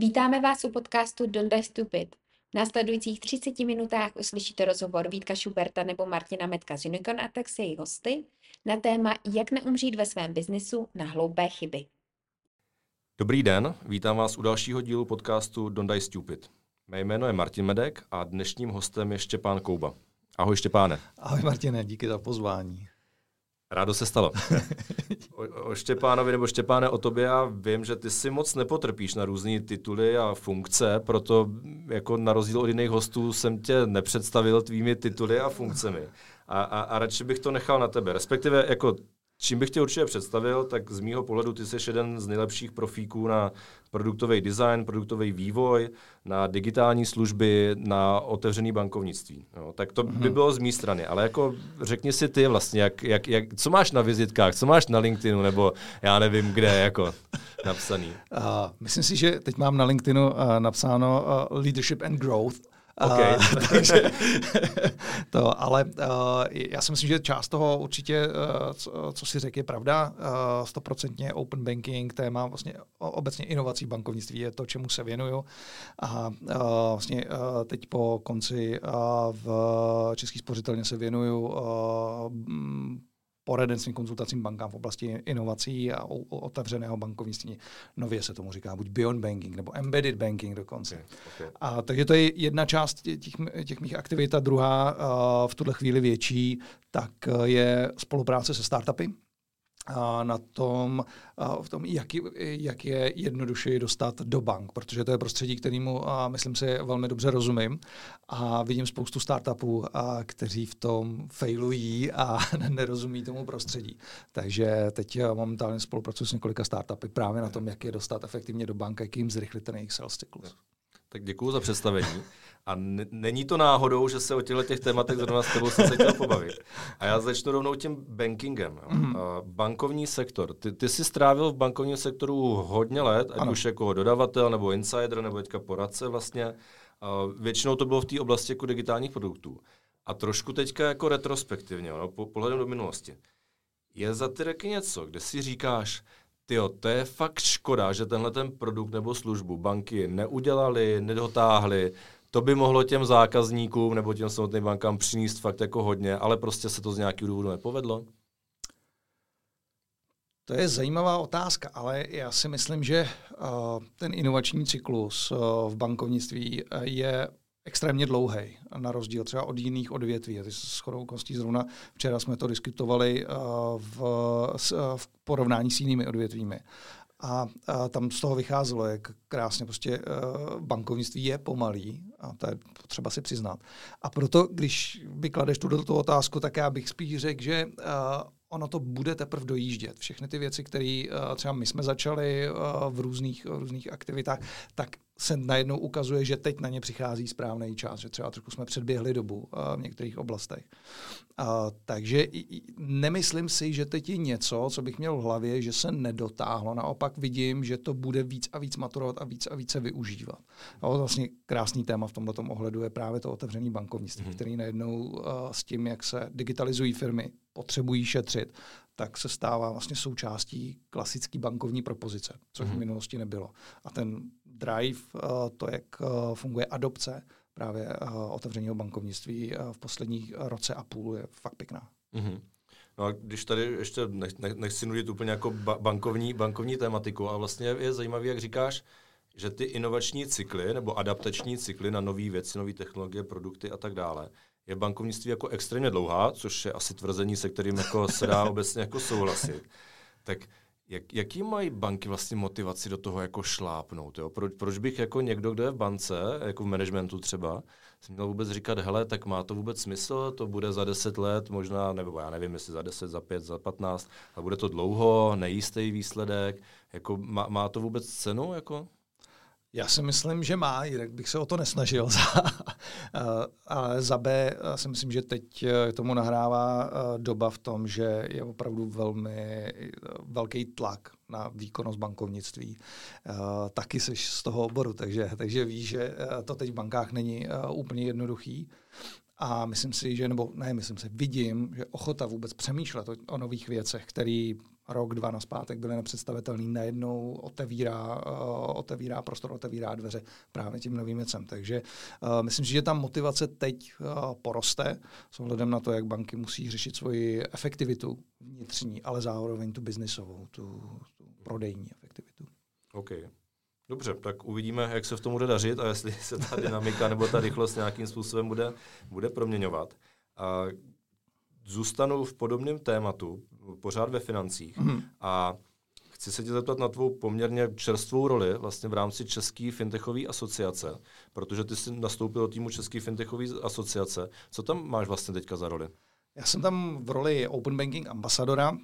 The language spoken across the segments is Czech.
Vítáme vás u podcastu Don't Die Stupid. V následujících 30 minutách uslyšíte rozhovor Vítka Šuberta nebo Martina Metka z Unicorn Attack se její hosty na téma Jak neumřít ve svém biznesu na hloupé chyby. Dobrý den, vítám vás u dalšího dílu podcastu Don't Die Stupid. Mé jméno je Martin Medek a dnešním hostem je Štěpán Kouba. Ahoj Štěpáne. Ahoj Martine, díky za pozvání. Rádo se stalo. O, o Štěpánovi nebo Štěpáne o tobě já vím, že ty si moc nepotrpíš na různé tituly a funkce, proto jako na rozdíl od jiných hostů jsem tě nepředstavil tvými tituly a funkcemi. A, a, a radši bych to nechal na tebe. Respektive jako Čím bych tě určitě představil, tak z mýho pohledu ty jsi jeden z nejlepších profíků na produktový design, produktový vývoj, na digitální služby, na otevřený bankovnictví. No, tak to by mhm. bylo z mé strany. Ale jako řekni si ty vlastně, jak, jak, jak, co máš na vizitkách, co máš na LinkedInu, nebo já nevím kde jako napsaný. Uh, myslím si, že teď mám na LinkedInu uh, napsáno uh, Leadership and Growth Okay. Uh, takže to, ale uh, já si myslím, že část toho určitě, uh, co, co si řekl, je pravda. Stoprocentně uh, open banking, téma vlastně obecně inovací bankovnictví je to, čemu se věnuju. A uh, vlastně uh, teď po konci uh, v Český spořitelně se věnuju uh, poradenstvím, konzultacím bankám v oblasti inovací a otevřeného bankovnictví. Nově se tomu říká buď beyond banking nebo embedded banking dokonce. Okay, okay. A, takže to je jedna část těch, těch mých aktivit. A druhá, uh, v tuhle chvíli větší, tak uh, je spolupráce se startupy na tom, v tom jak, jak je jednodušeji dostat do bank, protože to je prostředí, kterému, myslím si, velmi dobře rozumím a vidím spoustu startupů, kteří v tom failují a nerozumí tomu prostředí. Takže teď momentálně spolupracuji s několika startupy právě na tom, jak je dostat efektivně do banky, jak jim zrychlit ten jejich sales cyklus. Tak děkuji za představení. A n- není to náhodou, že se o těchto těch tématech zrovna s tebou jsem se chtěl pobavit. A já začnu rovnou tím bankingem. Mm. Uh, bankovní sektor. Ty, ty jsi strávil v bankovním sektoru hodně let, ať ano. už jako dodavatel, nebo insider, nebo teďka poradce vlastně. Většinou to bylo v té oblasti jako digitálních produktů. A trošku teďka jako retrospektivně, no, po, pohledem do minulosti. Je za ty reky něco, kde si říkáš, Tyjo, to je fakt škoda, že tenhle ten produkt nebo službu banky neudělali, nedotáhli, to by mohlo těm zákazníkům nebo těm samotným bankám přinést fakt jako hodně, ale prostě se to z nějakého důvodu nepovedlo? To je zajímavá otázka, ale já si myslím, že uh, ten inovační cyklus uh, v bankovnictví uh, je extrémně dlouhý, na rozdíl třeba od jiných odvětví. S chodou kostí zrovna včera jsme to diskutovali uh, v, s, v porovnání s jinými odvětvími. A, a tam z toho vycházelo, jak krásně prostě uh, bankovnictví je pomalý, a to je potřeba si přiznat. A proto, když vykladeš tu, tu otázku, tak já bych spíš řekl, že uh, ono to bude teprve dojíždět. Všechny ty věci, které uh, třeba my jsme začali uh, v různých, různých aktivitách, tak se najednou ukazuje, že teď na ně přichází správný čas, že třeba trochu jsme předběhli dobu uh, v některých oblastech. Uh, takže i, nemyslím si, že teď je něco, co bych měl v hlavě, že se nedotáhlo. Naopak vidím, že to bude víc a víc maturovat a víc a více využívat. A vlastně krásný téma v tomto ohledu je právě to otevřené bankovnictví, mm-hmm. který najednou uh, s tím, jak se digitalizují firmy, potřebují šetřit, tak se stává vlastně součástí klasické bankovní propozice, což mm-hmm. v mhm. minulosti nebylo. A ten drive, uh, to, jak uh, funguje adopce právě uh, otevřeného bankovnictví v posledních roce a půl, je fakt pěkná. Mm-hmm. No a když tady ještě nech, nech, nechci nudit úplně jako ba- bankovní, bankovní tematiku, a vlastně je zajímavé, jak říkáš, že ty inovační cykly nebo adaptační cykly na nové věci, nové technologie, produkty a tak dále, je v bankovnictví jako extrémně dlouhá, což je asi tvrzení, se kterým jako se dá obecně jako souhlasit. Tak jak, jaký mají banky vlastně motivaci do toho jako šlápnout? Jo? Proč, proč bych jako někdo, kdo je v bance, jako v managementu třeba, si měl vůbec říkat, hele, tak má to vůbec smysl, to bude za 10 let, možná, nebo já nevím, jestli za 10, za 5, za 15, a bude to dlouho, nejistý výsledek, jako má, má to vůbec cenu? Jako? Já si myslím, že má, jinak bych se o to nesnažil. Ale za B si myslím, že teď eh, tomu nahrává eh, doba v tom, že je opravdu velmi eh, velký tlak na výkonnost bankovnictví. Taky jsi z toho oboru, takže, takže víš, že to teď v bankách není úplně jednoduchý. A myslím si, že, nebo ne, myslím si, vidím, že ochota vůbec přemýšlet o, o nových věcech, který rok, dva na zpátek byly nepředstavitelný, najednou otevírá, uh, otevírá prostor, otevírá dveře právě tím novým věcem. Takže uh, myslím si, že ta motivace teď uh, poroste s ohledem na to, jak banky musí řešit svoji efektivitu vnitřní, ale zároveň tu biznisovou, tu, tu prodejní efektivitu. OK. Dobře, tak uvidíme, jak se v tom bude dařit a jestli se ta dynamika nebo ta rychlost nějakým způsobem bude, bude proměňovat. A zůstanu v podobném tématu, pořád ve financích. Mm. A chci se tě zeptat na tvou poměrně čerstvou roli vlastně v rámci České fintechové asociace, protože ty jsi nastoupil do týmu České fintechové asociace. Co tam máš vlastně teďka za roli? Já jsem tam v roli Open Banking ambasadora,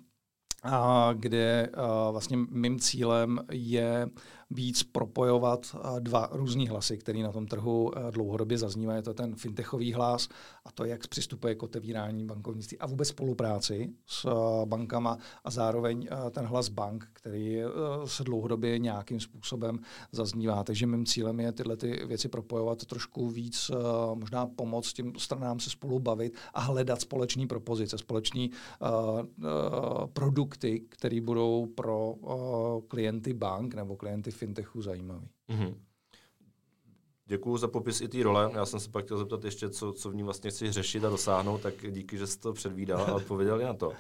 a kde a vlastně mým cílem je víc propojovat dva různý hlasy, které na tom trhu dlouhodobě zaznívají. Je to ten fintechový hlas a to, jak přistupuje k otevírání bankovnictví a vůbec spolupráci s bankama a zároveň ten hlas bank, který se dlouhodobě nějakým způsobem zaznívá. Takže mým cílem je tyhle ty věci propojovat trošku víc, možná pomoct těm stranám se spolu bavit a hledat společný propozice, společný produkty, které budou pro klienty bank nebo klienty fintechu zajímavý. Mm-hmm. Děkuji za popis i té role. Já jsem se pak chtěl zeptat ještě, co, co v ní vlastně chci řešit a dosáhnout, tak díky, že jste to předvídal a odpověděli na to.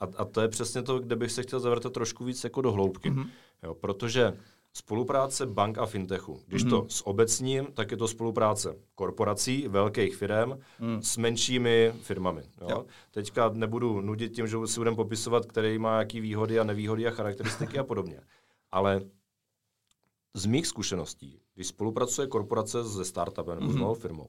A, a to je přesně to, kde bych se chtěl zavrtat trošku víc jako do hloubky. Mm-hmm. Jo, protože spolupráce bank a fintechu. Když mm. to s obecním, tak je to spolupráce korporací, velkých firm mm. s menšími firmami. Jo? Jo. Teďka nebudu nudit tím, že si budeme popisovat, který má jaký výhody a nevýhody a charakteristiky a podobně. Ale z mých zkušeností, když spolupracuje korporace se startupem nebo mm-hmm. s mhm. novou firmou,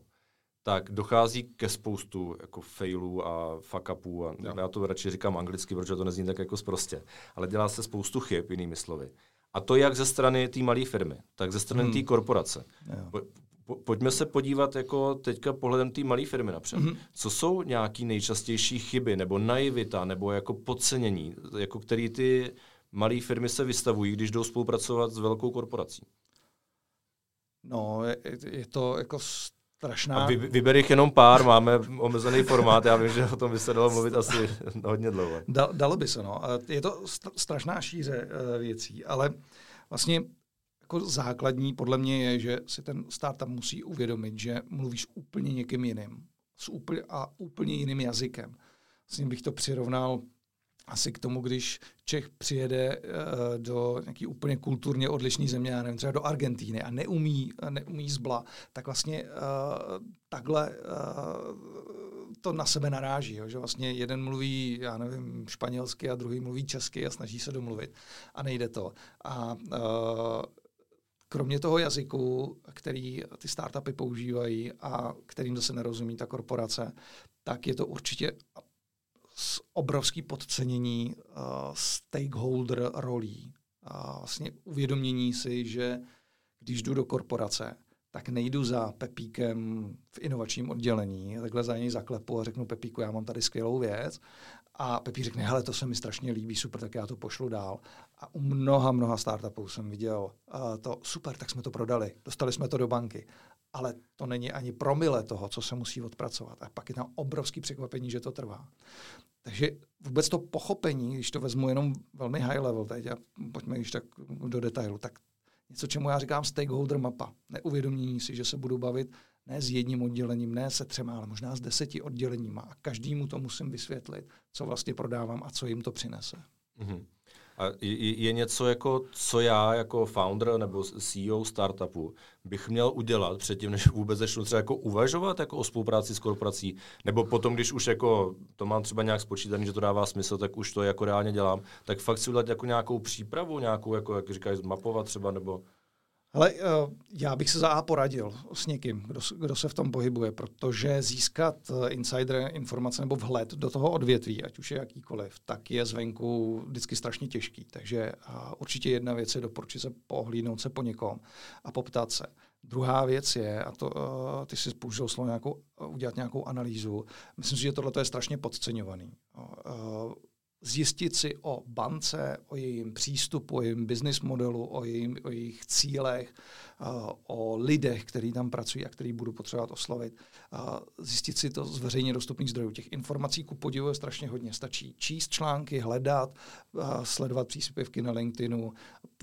tak dochází ke spoustu jako failů a fuck upů. A já to radši říkám anglicky, protože to nezní tak jako zprostě. Ale dělá se spoustu chyb, jinými slovy. A to jak ze strany té malé firmy, tak ze strany hmm. té korporace. Po, po, pojďme se podívat jako teďka pohledem té malé firmy napřed. Hmm. Co jsou nějaké nejčastější chyby, nebo naivita, nebo jako podcenění, jako který ty malé firmy se vystavují, když jdou spolupracovat s velkou korporací? No, je, je to jako strašná... A vy, vyber jich jenom pár, máme omezený formát, já vím, že o tom by se dalo mluvit asi hodně dlouho. Da, dalo by se, no. Je to strašná šíře uh, věcí, ale vlastně jako základní podle mě je, že si ten startup musí uvědomit, že mluvíš úplně někým jiným s úplně, a úplně jiným jazykem. Vlastně bych to přirovnal asi k tomu, když Čech přijede uh, do nějaký úplně kulturně odlišné země, já nevím, třeba do Argentíny a neumí, neumí zbla, tak vlastně uh, takhle uh, to na sebe naráží, jo, že vlastně jeden mluví, já nevím, španělsky a druhý mluví česky a snaží se domluvit a nejde to. A kromě toho jazyku, který ty startupy používají a kterým zase nerozumí ta korporace, tak je to určitě obrovský podcenění uh, stakeholder rolí. A vlastně uvědomění si, že když jdu do korporace, tak nejdu za Pepíkem v inovačním oddělení, takhle za něj zaklepu a řeknu Pepíku, já mám tady skvělou věc. A Pepík řekne, hele, to se mi strašně líbí, super, tak já to pošlu dál. A u mnoha, mnoha startupů jsem viděl uh, to, super, tak jsme to prodali, dostali jsme to do banky ale to není ani promile toho, co se musí odpracovat. A pak je tam obrovský překvapení, že to trvá. Takže vůbec to pochopení, když to vezmu jenom velmi high level teď a pojďme již tak do detailu, tak něco, čemu já říkám stakeholder mapa. Neuvědomění si, že se budu bavit ne s jedním oddělením, ne se třema, ale možná s deseti odděleníma a každému to musím vysvětlit, co vlastně prodávám a co jim to přinese. Mm-hmm. A je, něco, jako, co já jako founder nebo CEO startupu bych měl udělat předtím, než vůbec začnu třeba jako uvažovat jako o spolupráci s korporací, nebo potom, když už jako to mám třeba nějak spočítaný, že to dává smysl, tak už to jako reálně dělám, tak fakt si udělat jako nějakou přípravu, nějakou, jako, jak říkáš, zmapovat třeba, nebo... Ale uh, já bych se za A poradil s někým, kdo, kdo se v tom pohybuje, protože získat uh, insider informace nebo vhled do toho odvětví, ať už je jakýkoliv, tak je zvenku vždycky strašně těžký. Takže uh, určitě jedna věc je doporučit se pohlídnout se po někom a poptat se. Druhá věc je, a to ty si použil slovo nějakou, udělat nějakou analýzu, myslím si, že tohle je strašně podceňovaný. Zjistit si o bance, o jejím přístupu, o jejím business modelu, o, jejím, o jejich cílech, o lidech, kteří tam pracují a který budu potřebovat oslovit. Zjistit si to z veřejně dostupných zdrojů. Těch informací ku podivu je strašně hodně. Stačí číst články, hledat, sledovat příspěvky na LinkedInu,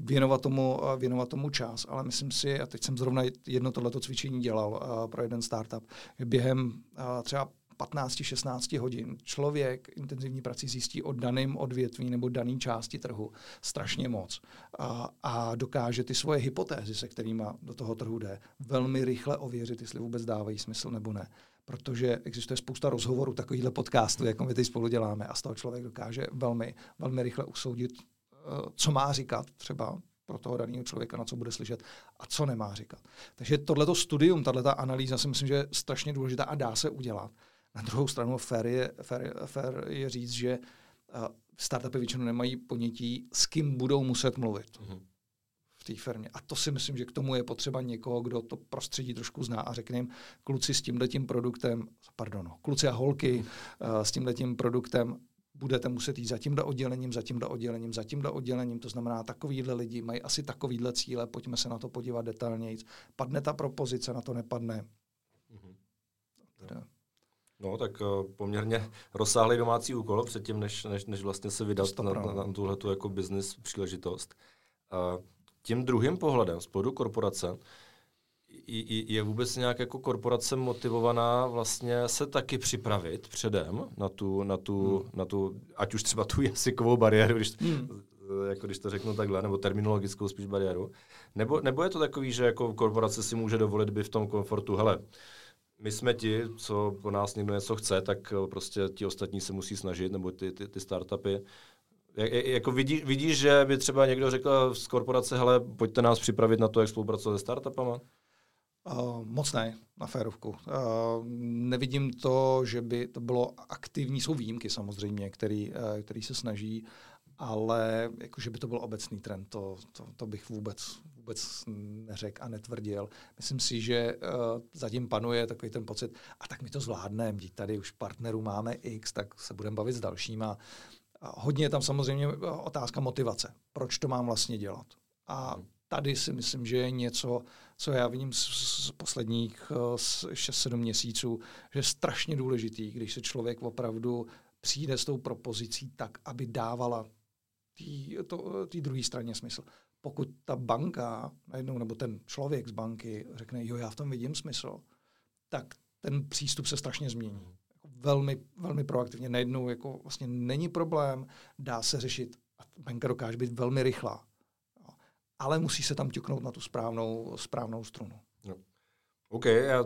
věnovat tomu, věnovat tomu čas. Ale myslím si, a teď jsem zrovna jedno tohleto cvičení dělal pro jeden startup, během třeba 15-16 hodin člověk intenzivní prací zjistí o daném odvětví nebo dané části trhu strašně moc a, a dokáže ty svoje hypotézy, se kterými do toho trhu jde, velmi rychle ověřit, jestli vůbec dávají smysl nebo ne. Protože existuje spousta rozhovorů, takovýchhle podcastů, jako my teď spolu děláme, a z toho člověk dokáže velmi, velmi rychle usoudit, eh, co má říkat třeba pro toho daného člověka, na co bude slyšet a co nemá říkat. Takže tohleto studium, tato analýza si myslím, že je strašně důležitá a dá se udělat. Na druhou stranu fair je, fair, fair je říct, že uh, startupy většinou nemají ponětí, s kým budou muset mluvit mm-hmm. v té firmě. A to si myslím, že k tomu je potřeba někoho, kdo to prostředí trošku zná a řekne jim, kluci s tímhletím produktem, pardon, no, kluci a holky uh, s tímhletím produktem budete muset jít za tímhle oddělením, za tímhle oddělením, za tímhle oddělením, to znamená takovýhle lidi mají asi takovýhle cíle, pojďme se na to podívat detailněji. Padne ta propozice, na to nepadne. Mm-hmm. Teda. No, tak uh, poměrně rozsáhlý domácí úkol předtím, než, než, než vlastně se vydat na, na, na tuhletu jako business příležitost. Uh, tím druhým pohledem z pohledu korporace je vůbec nějak jako korporace motivovaná vlastně se taky připravit předem na tu, na tu, hmm. na tu ať už třeba tu jazykovou bariéru, když, hmm. jako když to řeknu takhle, nebo terminologickou spíš bariéru, nebo, nebo je to takový, že jako korporace si může dovolit být v tom komfortu, hele, my jsme ti, co po nás někdo něco chce, tak eh, prostě ti ostatní se musí snažit, nebo ty, ty, ty startupy. Jak, jako vidí, vidíš, že by třeba někdo řekl z korporace, hele, pojďte nás připravit na to, jak spolupracovat se startupama? Uh, moc ne, na férovku. Uh, nevidím to, že by to bylo aktivní, jsou výjimky samozřejmě, který, uh, který se snaží, ale jako, že by to byl obecný trend, to, to, to bych vůbec, vůbec neřekl a netvrdil. Myslím si, že uh, zatím panuje takový ten pocit, a tak my to zvládneme, tady už partnerů máme X, tak se budeme bavit s dalšíma. A hodně je tam samozřejmě eh, otázka motivace. Proč to mám vlastně dělat? A tady si myslím, že je něco, co já vidím z, z posledních uh, eh, 6-7 měsíců, že je strašně důležitý, když se člověk opravdu přijde s tou propozicí tak, aby dávala té druhé straně smysl. Pokud ta banka najednou, nebo ten člověk z banky řekne, jo, já v tom vidím smysl, tak ten přístup se strašně změní. Jako velmi, velmi proaktivně. Najednou jako vlastně není problém, dá se řešit. A banka dokáže být velmi rychlá. Ale musí se tam ťuknout na tu správnou, správnou strunu. No. OK, já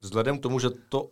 vzhledem k tomu, že to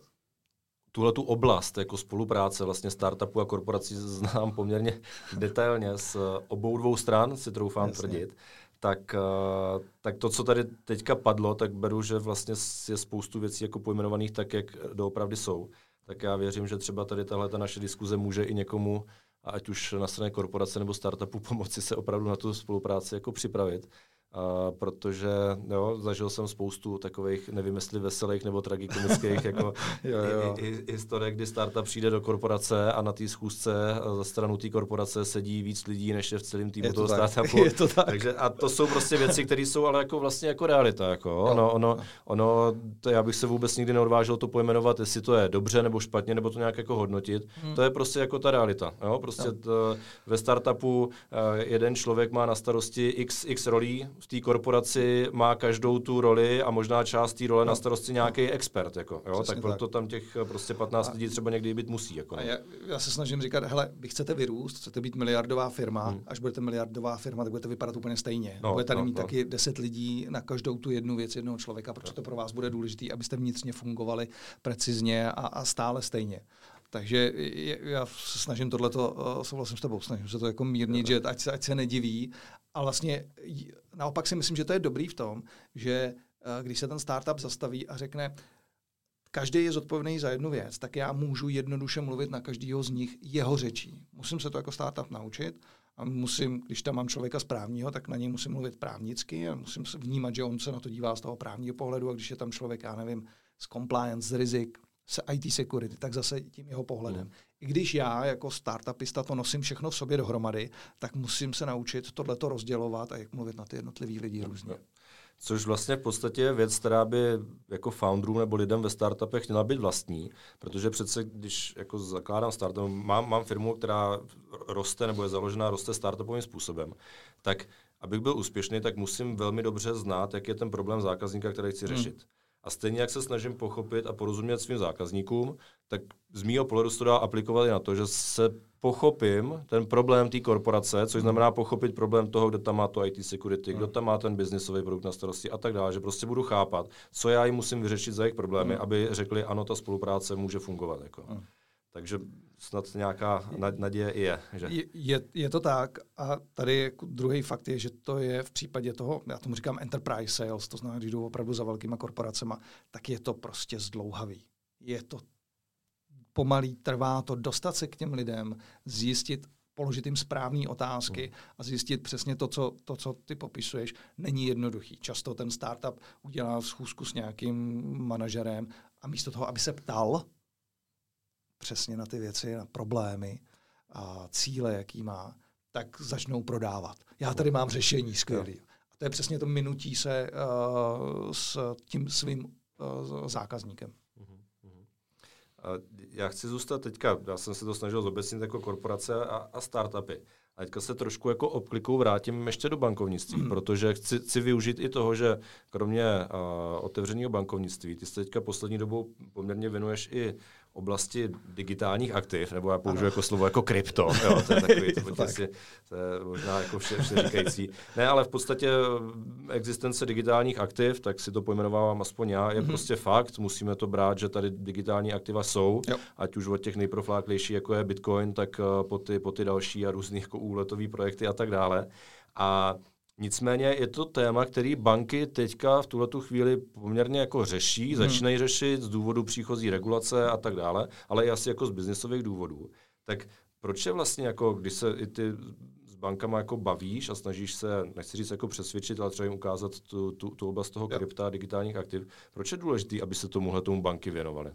tuhle tu oblast jako spolupráce vlastně startupu a korporací znám poměrně detailně z obou dvou stran, si troufám Jasně. tvrdit, tak, eh, tak to, co tady teďka padlo, tak beru, že vlastně je spoustu věcí jako pojmenovaných tak, jak doopravdy jsou. Tak já věřím, že třeba tady tahle ta naše diskuze může i někomu, ať už na straně korporace nebo startupu, pomoci se opravdu na tu spolupráci jako připravit. Uh, protože jo, zažil jsem spoustu takových, nevím jestli veselých nebo tragikomických jako jo, jo. Historie, kdy startup přijde do korporace a na té schůzce za stranu té korporace sedí víc lidí, než je v celém týmu toho tak. startupu. Je to tak. Takže, a to jsou prostě věci, které jsou ale jako vlastně jako realita. Jako. Jo, ono, ono, ono to já bych se vůbec nikdy neodvážil to pojmenovat, jestli to je dobře nebo špatně, nebo to nějak jako hodnotit. Hmm. To je prostě jako ta realita. Jo? Prostě to, ve startupu uh, jeden člověk má na starosti x, x rolí, v té korporaci má každou tu roli a možná část té role no. na starosti nějaký expert. Jako, jo? tak proto tak. tam těch eh, prostě 15 a, lidí třeba někdy být musí. Jako, no. já, já, se snažím říkat, hele, vy chcete vyrůst, chcete být miliardová firma, hmm. až budete miliardová firma, tak budete vypadat úplně stejně. No, budete no, mít no. taky 10 lidí na každou tu jednu věc jednoho člověka, protože to pro vás bude důležité, abyste vnitřně fungovali precizně a, a stále stejně. Takže já se snažím tohleto, eh, souhlasím s tebou, snažím se to jako mírnit, že ať se, ať se nediví. A vlastně naopak si myslím, že to je dobrý v tom, že eh, když se ten startup zastaví a řekne, každý je zodpovědný za jednu věc, tak já můžu jednoduše mluvit na každého z nich jeho řečí. Musím se to jako startup naučit a musím, když tam mám člověka správního, tak na něj musím mluvit právnicky a musím vnímat, že on se na to dívá z toho právního pohledu a když je tam člověk, já nevím, z compliance, z rizik, se IT security, tak zase tím jeho pohledem. Hmm. I když já jako startupista to nosím všechno v sobě dohromady, tak musím se naučit tohleto rozdělovat a jak mluvit na ty jednotlivý lidi různě. Což vlastně v podstatě je věc, která by jako founderům nebo lidem ve startupech měla být vlastní, protože přece, když jako zakládám startup, mám, mám firmu, která roste nebo je založená, roste startupovým způsobem, tak abych byl úspěšný, tak musím velmi dobře znát, jak je ten problém zákazníka, který chci hmm. řešit. Hmm. A stejně jak se snažím pochopit a porozumět svým zákazníkům, tak z mýho pohledu se to dá aplikovat i na to, že se pochopím ten problém té korporace, což znamená pochopit problém toho, kdo tam má to IT security, kdo tam má ten biznisový produkt na starosti a tak dále, že prostě budu chápat, co já jim musím vyřešit za jejich problémy, mm. aby řekli, ano, ta spolupráce může fungovat. Jako. Takže snad nějaká naděje je. Že? Je, je, je to tak a tady jako druhý fakt je, že to je v případě toho, já tomu říkám enterprise sales, to znamená, když jdu opravdu za velkýma korporacemi, tak je to prostě zdlouhavý. Je to pomalý, trvá to dostat se k těm lidem, zjistit, položit jim správné otázky hmm. a zjistit přesně to co, to, co ty popisuješ, není jednoduchý. Často ten startup udělá schůzku s nějakým manažerem a místo toho, aby se ptal přesně na ty věci, na problémy a cíle, jaký má, tak začnou prodávat. Já tady mám řešení skvělý. A to je přesně to minutí se uh, s tím svým uh, zákazníkem. Já chci zůstat teďka, já jsem se to snažil zobecnit jako korporace a, a startupy. A teďka se trošku jako obklikou vrátím ještě do bankovnictví, mm. protože chci, chci využít i toho, že kromě uh, otevřeného bankovnictví, ty se teďka poslední dobou poměrně věnuješ i oblasti digitálních aktiv, nebo já použiju jako slovo jako krypto, jo, to je takový, to, tak. si, to je možná jako vše, vše říkající. Ne, ale v podstatě existence digitálních aktiv, tak si to pojmenovávám aspoň já, je mm-hmm. prostě fakt, musíme to brát, že tady digitální aktiva jsou, jo. ať už od těch nejprofláklejších, jako je Bitcoin, tak uh, po ty, po ty další a různých jako úletové projekty a tak dále. A Nicméně je to téma, který banky teďka v tuhle chvíli poměrně jako řeší, hmm. začínají řešit z důvodu příchozí regulace a tak dále, ale i asi jako z biznisových důvodů. Tak proč je vlastně jako, když se i ty s bankama jako bavíš a snažíš se, nechci říct jako přesvědčit, ale třeba jim ukázat tu, tu, tu oblast toho krypta a digitálních aktiv, proč je důležité, aby se tomuhle tomu banky věnovaly?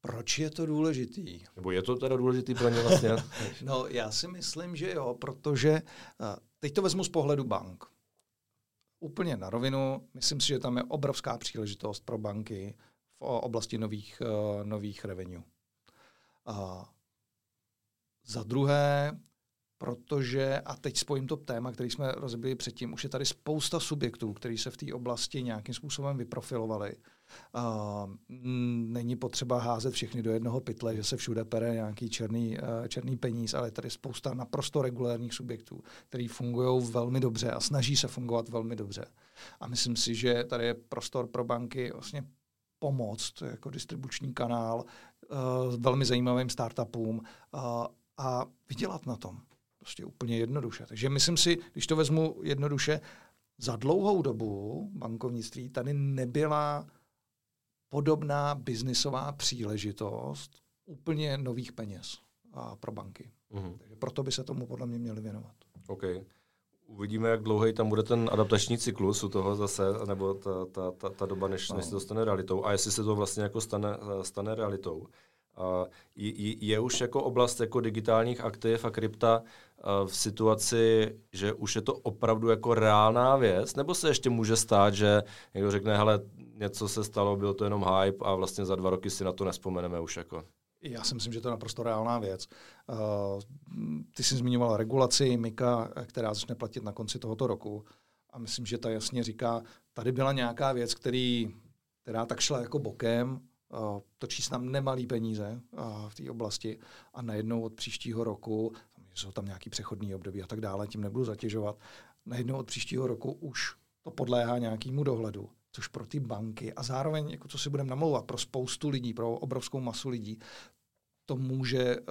Proč je to důležitý? Nebo je to teda důležitý pro ně vlastně? no, já si myslím, že jo, protože uh, teď to vezmu z pohledu bank. Úplně na rovinu, myslím si, že tam je obrovská příležitost pro banky v oblasti nových, uh, nových revenue. Uh, za druhé, protože, a teď spojím to téma, který jsme rozbili předtím, už je tady spousta subjektů, který se v té oblasti nějakým způsobem vyprofilovali. Uh, není potřeba házet všechny do jednoho pytle, že se všude pere nějaký černý, uh, černý peníz, ale tady je spousta naprosto regulárních subjektů, který fungují velmi dobře a snaží se fungovat velmi dobře. A myslím si, že tady je prostor pro banky vlastně pomoct jako distribuční kanál uh, velmi zajímavým startupům uh, a vydělat na tom. Prostě úplně jednoduše. Takže myslím si, když to vezmu jednoduše, za dlouhou dobu bankovnictví tady nebyla podobná biznisová příležitost úplně nových peněz a pro banky. Mm-hmm. Takže proto by se tomu podle mě měli věnovat. OK. Uvidíme, jak dlouhý tam bude ten adaptační cyklus u toho zase, nebo ta, ta, ta, ta doba, než, no. než se to stane realitou. A jestli se to vlastně jako stane, stane realitou. Uh, je, je už jako oblast jako digitálních aktiv a krypta uh, v situaci, že už je to opravdu jako reálná věc, nebo se ještě může stát, že někdo řekne, hele, něco se stalo, byl to jenom hype a vlastně za dva roky si na to nespomeneme už jako. Já si myslím, že to je naprosto reálná věc. Uh, ty jsi zmiňoval regulaci MIKA, která začne platit na konci tohoto roku. A myslím, že ta jasně říká, tady byla nějaká věc, který, která tak šla jako bokem, točí se tam nemalý peníze uh, v té oblasti a najednou od příštího roku, jsou tam nějaký přechodný období a tak dále, tím nebudu zatěžovat, najednou od příštího roku už to podléhá nějakému dohledu což pro ty banky a zároveň, jako co si budeme namlouvat, pro spoustu lidí, pro obrovskou masu lidí, to může uh,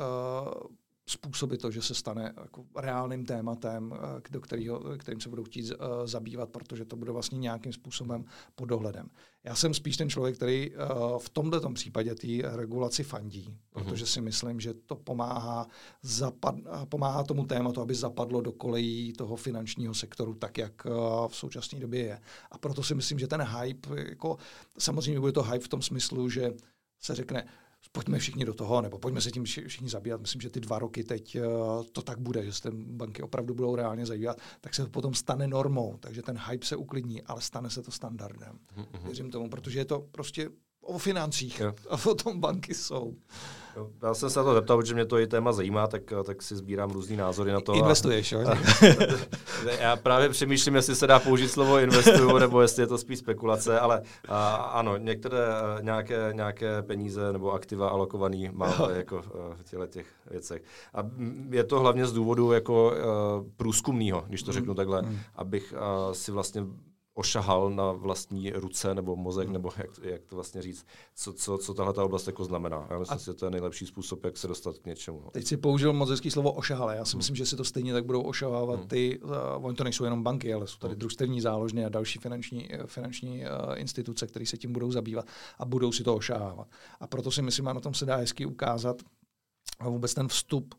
způsobit to, že se stane jako reálným tématem, eh, do kterého, kterým se budou chtít uh, zabývat, protože to bude vlastně nějakým způsobem pod dohledem. Já jsem spíš ten člověk, který uh, v tomto případě té regulaci fandí, protože si myslím, že to pomáhá, zapad, pomáhá tomu tématu, aby zapadlo do kolejí toho finančního sektoru tak, jak uh, v současné době je. A proto si myslím, že ten hype, jako, samozřejmě bude to hype v tom smyslu, že se řekne, pojďme všichni do toho, nebo pojďme se tím všichni zabývat. Myslím, že ty dva roky teď uh, to tak bude, že se banky opravdu budou reálně zabývat, tak se to potom stane normou, takže ten hype se uklidní, ale stane se to standardem. Mm-hmm. Věřím tomu, protože je to prostě o financích jo. a o tom banky jsou. Já jsem se na to zeptal, protože mě to i téma zajímá, tak, tak si sbírám různý názory na to. Investuješ, jo? já právě přemýšlím, jestli se dá použít slovo investuju, nebo jestli je to spíš spekulace, ale a, ano, některé nějaké, nějaké peníze nebo aktiva alokovaný mám jako v těle těch věcech. A je to hlavně z důvodu jako průzkumného, když to řeknu mm. takhle, mm. abych si vlastně ošahal na vlastní ruce nebo mozek, hmm. nebo jak, jak to vlastně říct, co, co, co tahle ta oblast jako znamená. Já myslím, že to je nejlepší způsob, jak se dostat k něčemu. No. Teď si použil mozecký slovo ošahal. Já si hmm. myslím, že si to stejně tak budou ošahávat hmm. ty, uh, oni to nejsou jenom banky, ale jsou tady hmm. družstevní záložny a další finanční, eh, finanční uh, instituce, které se tím budou zabývat a budou si to ošahávat. A proto si myslím, a na tom se dá hezky ukázat, a vůbec ten vstup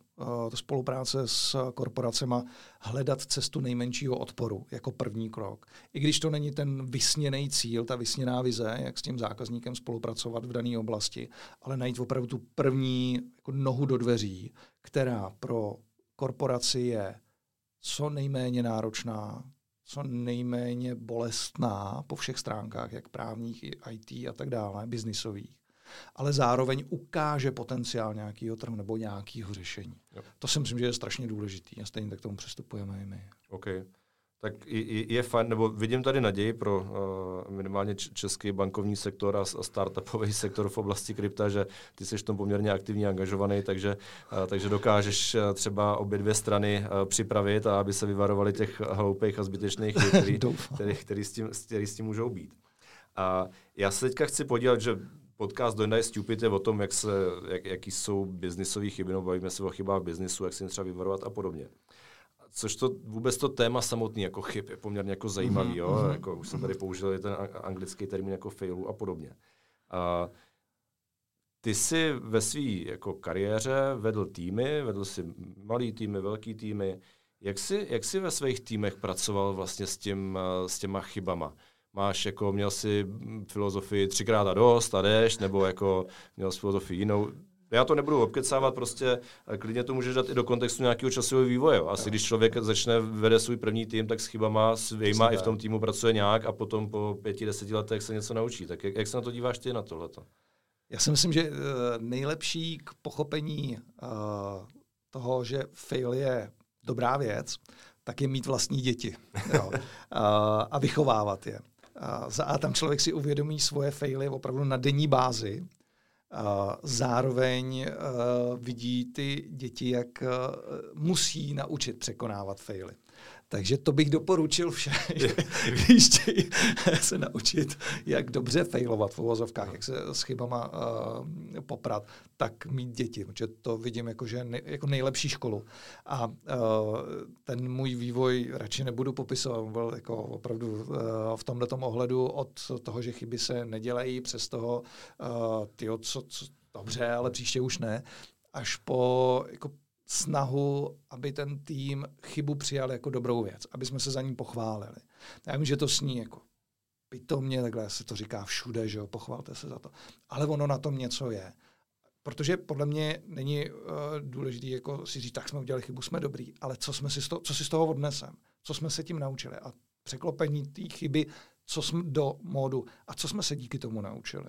spolupráce s korporacemi hledat cestu nejmenšího odporu jako první krok. I když to není ten vysněný cíl, ta vysněná vize, jak s tím zákazníkem spolupracovat v dané oblasti, ale najít opravdu tu první jako nohu do dveří, která pro korporaci je co nejméně náročná, co nejméně bolestná po všech stránkách, jak právních, IT a tak dále, biznisových ale zároveň ukáže potenciál nějakého trhu nebo nějakého řešení. Jo. To si myslím, že je strašně důležitý a stejně tak k tomu přistupujeme i my. Okay. Tak je fajn, nebo vidím tady naději pro uh, minimálně český bankovní sektor a, a startupový sektor v oblasti krypta, že ty jsi v tom poměrně aktivně angažovaný, takže, uh, takže dokážeš uh, třeba obě dvě strany uh, připravit a aby se vyvarovali těch hloupých a zbytečných, který, který, který, s tím, který s tím můžou být. A já se teďka chci podívat, že podcast Don't Die Stupid je o tom, jak se, jak, jaký jsou biznisové chyby, no bavíme se o chybách biznisu, jak se třeba vyvarovat a podobně. Což to vůbec to téma samotný jako chyb je poměrně jako zajímavý, mm-hmm. jo? Mhm. Jako, už jsem tady použil ten anglický termín jako failu a podobně. A ty jsi ve své jako kariéře vedl týmy, vedl si malý týmy, velký týmy. Jak jsi, jak jsi ve svých týmech pracoval vlastně s, tím, s těma chybama? Máš jako, měl si filozofii třikrát a dost a jdeš, nebo jako měl jsi filozofii jinou. Já to nebudu obkecávat, prostě klidně to můžeš dát i do kontextu nějakého časového vývoje. Asi když člověk začne, vede svůj první tým, tak s chybama svýma i v tom týmu pracuje nějak a potom po pěti, deseti letech se něco naučí. Tak jak, jak se na to díváš ty na tohleto? Já si myslím, že uh, nejlepší k pochopení uh, toho, že fail je dobrá věc, tak je mít vlastní děti jo, uh, a vychovávat je. A tam člověk si uvědomí svoje faily opravdu na denní bázi. Zároveň vidí ty děti, jak musí naučit překonávat faily. Takže to bych doporučil všem, když se naučit, jak dobře failovat v uvozovkách, jak se s chybama uh, poprat, tak mít děti, protože to vidím jako, že ne, jako nejlepší školu. A uh, ten můj vývoj radši nebudu popisovat, byl jako opravdu uh, v tomto ohledu od toho, že chyby se nedělají, přes toho, uh, tyjo, co, co, dobře, ale příště už ne, až po jako snahu, aby ten tým chybu přijal jako dobrou věc, aby jsme se za ní pochválili. Já vím, že to sní jako pitomně, takhle se to říká všude, že jo, pochvalte se za to. Ale ono na tom něco je. Protože podle mě není uh, důležité jako si říct, tak jsme udělali chybu, jsme dobrý, ale co, jsme si z toho, co si z toho odnesem, co jsme se tím naučili a překlopení té chyby, co jsme do módu a co jsme se díky tomu naučili,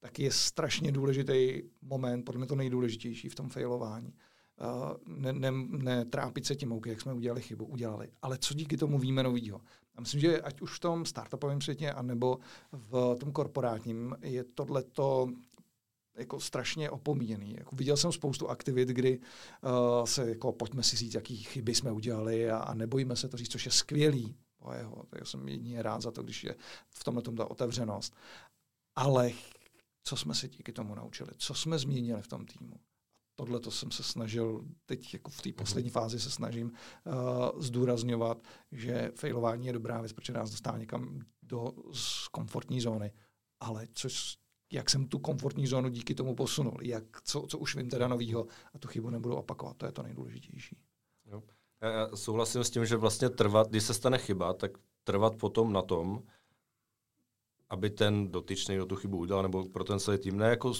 tak je strašně důležitý moment, podle mě to nejdůležitější v tom failování ne, ne, netrápit se tím, jak jsme udělali chybu, udělali. Ale co díky tomu víme novýho? A myslím, že ať už v tom startupovém světě, anebo v tom korporátním, je tohleto jako strašně opomíjený. Jako viděl jsem spoustu aktivit, kdy uh, se jako pojďme si říct, jaký chyby jsme udělali a, a nebojíme se to říct, což je skvělý. Jeho, já jsem jedině rád za to, když je v tomhle tom ta otevřenost. Ale co jsme se díky tomu naučili? Co jsme změnili v tom týmu? tohle to jsem se snažil, teď jako v té poslední fázi se snažím uh, zdůrazňovat, že failování je dobrá věc, protože nás dostává někam do z komfortní zóny. Ale což, jak jsem tu komfortní zónu díky tomu posunul, jak, co, co už vím teda novýho a tu chybu nebudu opakovat, to je to nejdůležitější. Jo. Já souhlasím s tím, že vlastně trvat, když se stane chyba, tak trvat potom na tom, aby ten dotyčný do tu chybu udělal, nebo pro ten celý tým, ne jako,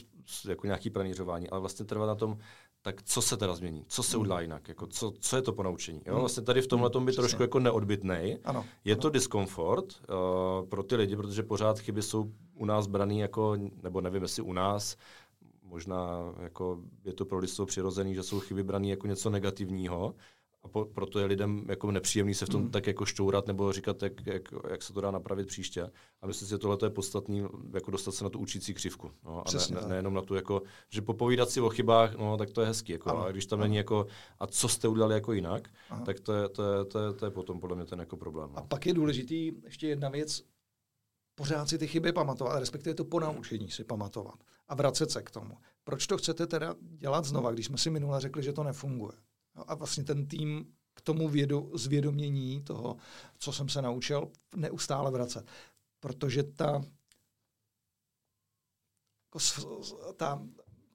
jako nějaký pranířování, ale vlastně trvat na tom, tak co se teda změní, co se hmm. udělá jinak, jako co, co je to ponaučení. Jo? Hmm. Vlastně tady v tomhle tom by trošku jako neodbitný. Ano, je ano. to diskomfort uh, pro ty lidi, protože pořád chyby jsou u nás braný jako, nebo nevím, jestli u nás, možná jako je to pro lidi přirozený, že jsou chyby braný jako něco negativního, a po, proto je lidem jako nepříjemný se v tom mm. tak jako šťourat nebo říkat, jak, jak, jak, se to dá napravit příště. A myslím si, že tohle je podstatný, jako dostat se na tu učící křivku. No, a ne, ne, nejenom na tu, jako, že popovídat si o chybách, no, tak to je hezký. Jako, ano, a když tam ano. není jako, a co jste udělali jako jinak, Aha. tak to je, to, je, to, je, to je potom podle mě ten jako problém. No. A pak je důležitý ještě jedna věc, pořád si ty chyby pamatovat, respektive to ponaučení si pamatovat a vracet se k tomu. Proč to chcete teda dělat znova, když jsme si minule řekli, že to nefunguje? No a vlastně ten tým k tomu vědo, zvědomění toho, co jsem se naučil, neustále vracet. Protože ta, jako ta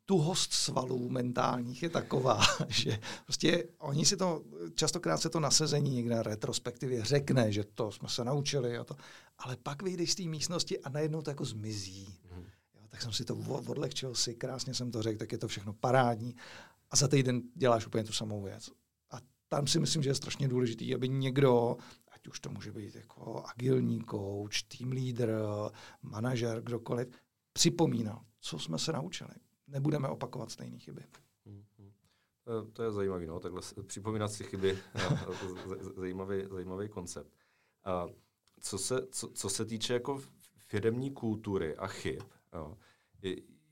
tuhost svalů mentálních je taková, že prostě oni si to, častokrát se to nasezení někde na retrospektivě řekne, že to jsme se naučili a to, ale pak vyjdeš z té místnosti a najednou to jako zmizí. Mm. Jo, tak jsem si to odlehčil si, krásně jsem to řekl, tak je to všechno parádní a za týden děláš úplně tu samou věc. A tam si myslím, že je strašně důležitý, aby někdo, ať už to může být jako agilní coach, team leader, manažer, kdokoliv, připomínal, co jsme se naučili. Nebudeme opakovat stejné chyby. Mm-hmm. To je zajímavé, no, takhle připomínat si chyby, zajímavý, zajímavý koncept. A co se, co, co se týče jako firmní kultury a chyb, jo,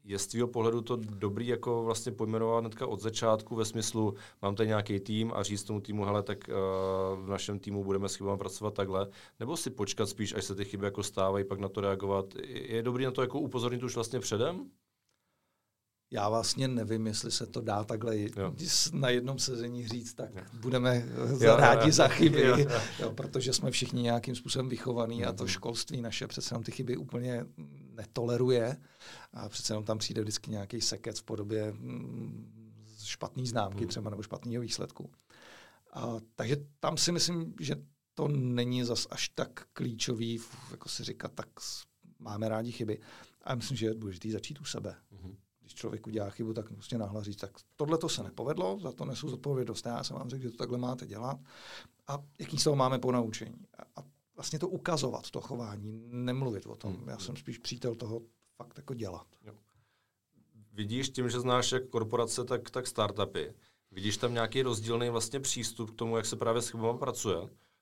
je z tvého pohledu to dobrý jako vlastně pojmenovat hnedka od začátku ve smyslu, mám tady nějaký tým a říct tomu týmu, hele, tak uh, v našem týmu budeme s chybami pracovat takhle, nebo si počkat spíš, až se ty chyby jako stávají, pak na to reagovat. Je dobrý na to jako upozornit už vlastně předem? Já vlastně nevím, jestli se to dá takhle jo. na jednom sezení říct, tak jo. budeme jo, rádi jo, za chyby, jo, jo. Jo, protože jsme všichni nějakým způsobem vychovaní a to mhm. školství naše přece nám ty chyby úplně netoleruje a přece jenom tam přijde vždycky nějaký sekec v podobě mm, špatný známky mm. třeba nebo špatného výsledku. A, takže tam si myslím, že to není zas až tak klíčový, jako si říkat, tak máme rádi chyby. A myslím, že je důležité začít u sebe. Mm když člověk udělá chybu, tak prostě náhle říct, tak tohle to se nepovedlo, za to nesu zodpovědnost. Já jsem vám řekl, že to takhle máte dělat. A jaký z toho máme ponaučení. A, a vlastně to ukazovat, to chování, nemluvit o tom. Hmm. Já jsem spíš přítel toho fakt jako dělat. Jo. Vidíš tím, že znáš jak korporace, tak, tak startupy. Vidíš tam nějaký rozdílný vlastně přístup k tomu, jak se právě s chybami pracuje?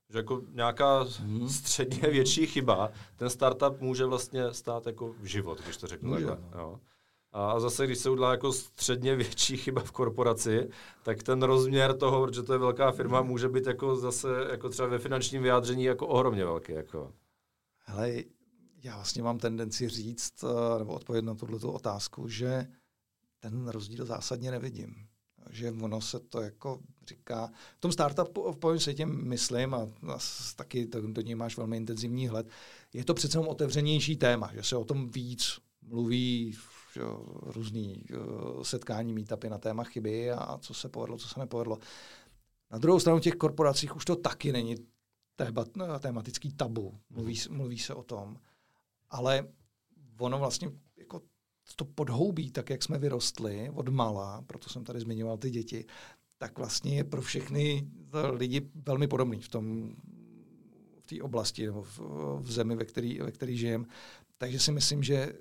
Že jako nějaká hmm. středně větší chyba, ten startup může vlastně stát jako v život, když to řeknu může, takhle. No. Jo. A zase, když se udělá jako středně větší chyba v korporaci, tak ten rozměr toho, protože to je velká firma, může být jako zase jako třeba ve finančním vyjádření jako ohromně velký. Jako. Hele, já vlastně mám tendenci říct, eh, nebo odpovědět na tuto otázku, že ten rozdíl zásadně nevidím. Že ono se to jako říká, v tom startupovém světě myslím, a, a taky to, do něj máš velmi intenzivní hled, je to přece otevřenější téma, že se o tom víc mluví jo, různý jo, setkání, meetupy na téma chyby a co se povedlo, co se nepovedlo. Na druhou stranu těch korporacích už to taky není téma, tématický tabu. Mluví, mluví se o tom. Ale ono vlastně jako to podhoubí, tak jak jsme vyrostli od mala, proto jsem tady zmiňoval ty děti, tak vlastně je pro všechny lidi velmi podobný v tom v té oblasti nebo v, v zemi, ve které ve který žijeme. Takže si myslím, že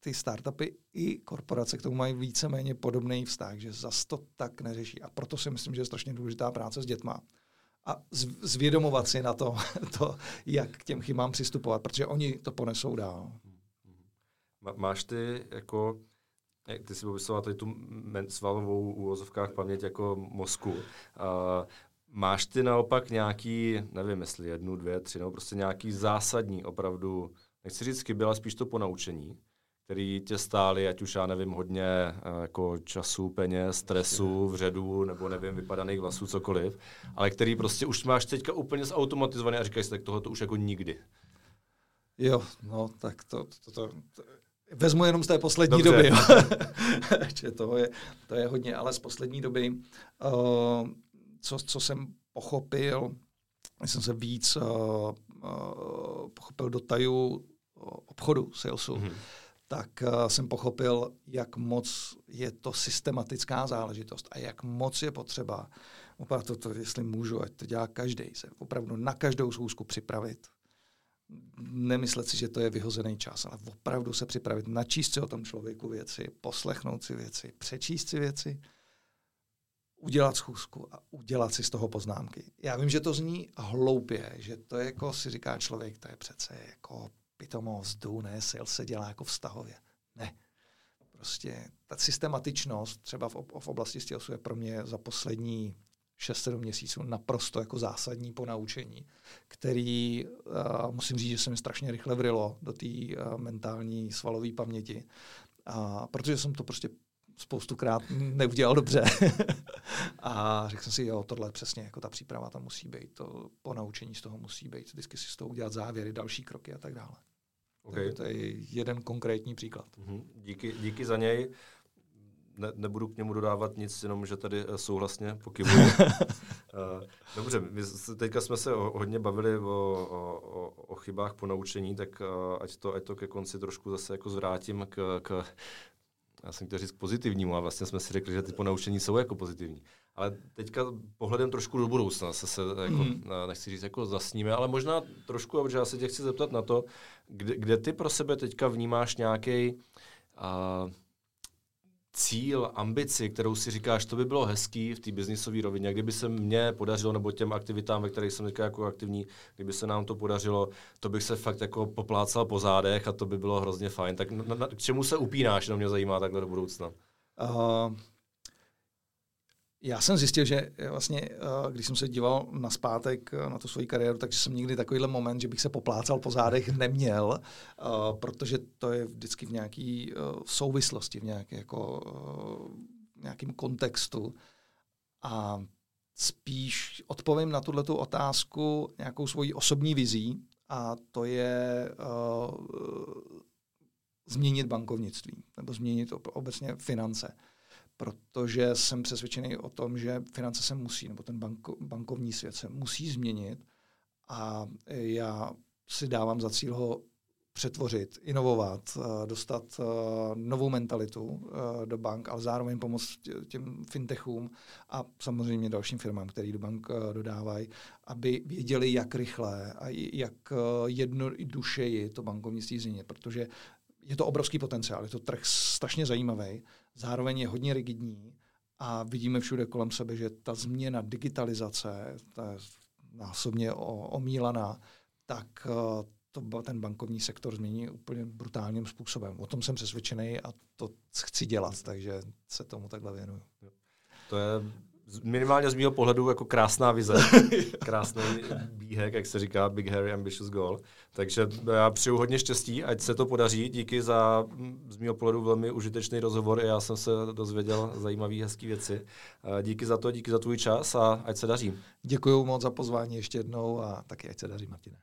ty startupy i korporace k tomu mají víceméně podobný vztah, že zas to tak neřeší. A proto si myslím, že je strašně důležitá práce s dětma. A zvědomovat si na to, to, jak k těm chybám přistupovat, protože oni to ponesou dál. Máš ty jako ty si popisoval tady tu svalovou úvozovkách paměť jako mozku. Uh, máš ty naopak nějaký, nevím, jestli jednu, dvě, tři, nebo prostě nějaký zásadní opravdu, nechci říct ale spíš to ponaučení, který tě stály, ať už já nevím, hodně eh, jako času, peněz, stresu, vředu, nebo nevím, vypadaných vlasů, cokoliv, ale který prostě už máš teďka úplně zautomatizovaný a říkáš si, tak tohle to už jako nikdy. Jo, no tak to, to, to, to vezmu jenom z té poslední Dobře. doby. Jo. to, je, to je hodně, ale z poslední doby, uh, co, co jsem pochopil, jsem se víc uh, uh, pochopil do taju obchodu, salesu, mm-hmm. Tak uh, jsem pochopil, jak moc je to systematická záležitost a jak moc je potřeba, opravdu to, to, jestli můžu, ať to dělá každý, se opravdu na každou schůzku připravit. Nemyslet si, že to je vyhozený čas, ale opravdu se připravit, načíst si o tom člověku věci, poslechnout si věci, přečíst si věci, udělat schůzku a udělat si z toho poznámky. Já vím, že to zní hloupě, že to je jako si říká člověk, to je přece jako pitomost, jdu, ne, sales se dělá jako vztahově. Ne. Prostě ta systematičnost třeba v, v oblasti stělsu je pro mě za poslední 6-7 měsíců naprosto jako zásadní po naučení, který uh, musím říct, že se mi strašně rychle vrilo do té uh, mentální svalové paměti. Uh, protože jsem to prostě spoustukrát neudělal dobře. a řekl jsem si, jo, tohle přesně jako ta příprava tam musí být, to po naučení z toho musí být, vždycky si z toho udělat závěry, další kroky a tak dále. Okay. To je jeden konkrétní příklad. Mm-hmm. Díky, díky za něj. Ne, nebudu k němu dodávat nic, jenom že tady eh, souhlasně pokyvuji. Eh, dobře, my teďka jsme se hodně bavili o, o, o chybách po naučení, tak eh, ať to, ať to ke konci trošku zase jako zvrátím k, k já jsem chtěl říct k pozitivnímu a vlastně jsme si řekli, že ty ponaučení jsou jako pozitivní. Ale teďka pohledem trošku do budoucna se, se jako, mm. nechci říct, jako zasníme, ale možná trošku, protože já se tě chci zeptat na to, kde, kde ty pro sebe teďka vnímáš nějaký uh, cíl, ambici, kterou si říkáš, to by bylo hezký v té biznisové rovině, kdyby se mně podařilo, nebo těm aktivitám, ve kterých jsem teďka jako aktivní, kdyby se nám to podařilo, to bych se fakt jako poplácal po zádech a to by bylo hrozně fajn. Tak na, na, k čemu se upínáš, jenom mě zajímá takhle do budoucna? Uh, já jsem zjistil, že vlastně, eh, když jsem se díval na zpátek eh, na tu svoji kariéru, takže jsem nikdy takovýhle moment, že bych se poplácal po zádech, neměl, eh, protože to je vždycky v nějaké souvislosti, v nějaké jako, nějakém kontextu. A spíš odpovím na tuto otázku nějakou svojí osobní vizí a to je změnit bankovnictví nebo změnit obecně finance protože jsem přesvědčený o tom, že finance se musí, nebo ten banko, bankovní svět se musí změnit a já si dávám za cíl ho přetvořit, inovovat, eh, dostat eh, novou mentalitu eh, do bank, ale zároveň pomoct těm fintechům a samozřejmě dalším firmám, které do bank dodávají, aby věděli, jak rychle a jak jednodušeji to bankovnictví změnit, protože je to obrovský potenciál, je to trh strašně zajímavý, zároveň je hodně rigidní a vidíme všude kolem sebe, že ta změna digitalizace, ta je násobně omílaná, tak eh, to, ten bankovní sektor změní úplně brutálním způsobem. O tom jsem přesvědčený a to chci dělat, takže se tomu takhle věnuju. To je minimálně z mého pohledu jako krásná vize, krásný bíhek, jak se říká, Big Harry Ambitious Goal. Takže já přeju hodně štěstí, ať se to podaří. Díky za z mého pohledu velmi užitečný rozhovor. Já jsem se dozvěděl zajímavé, hezké věci. Díky za to, díky za tvůj čas a ať se daří. Děkuji moc za pozvání ještě jednou a taky ať se daří, Martine.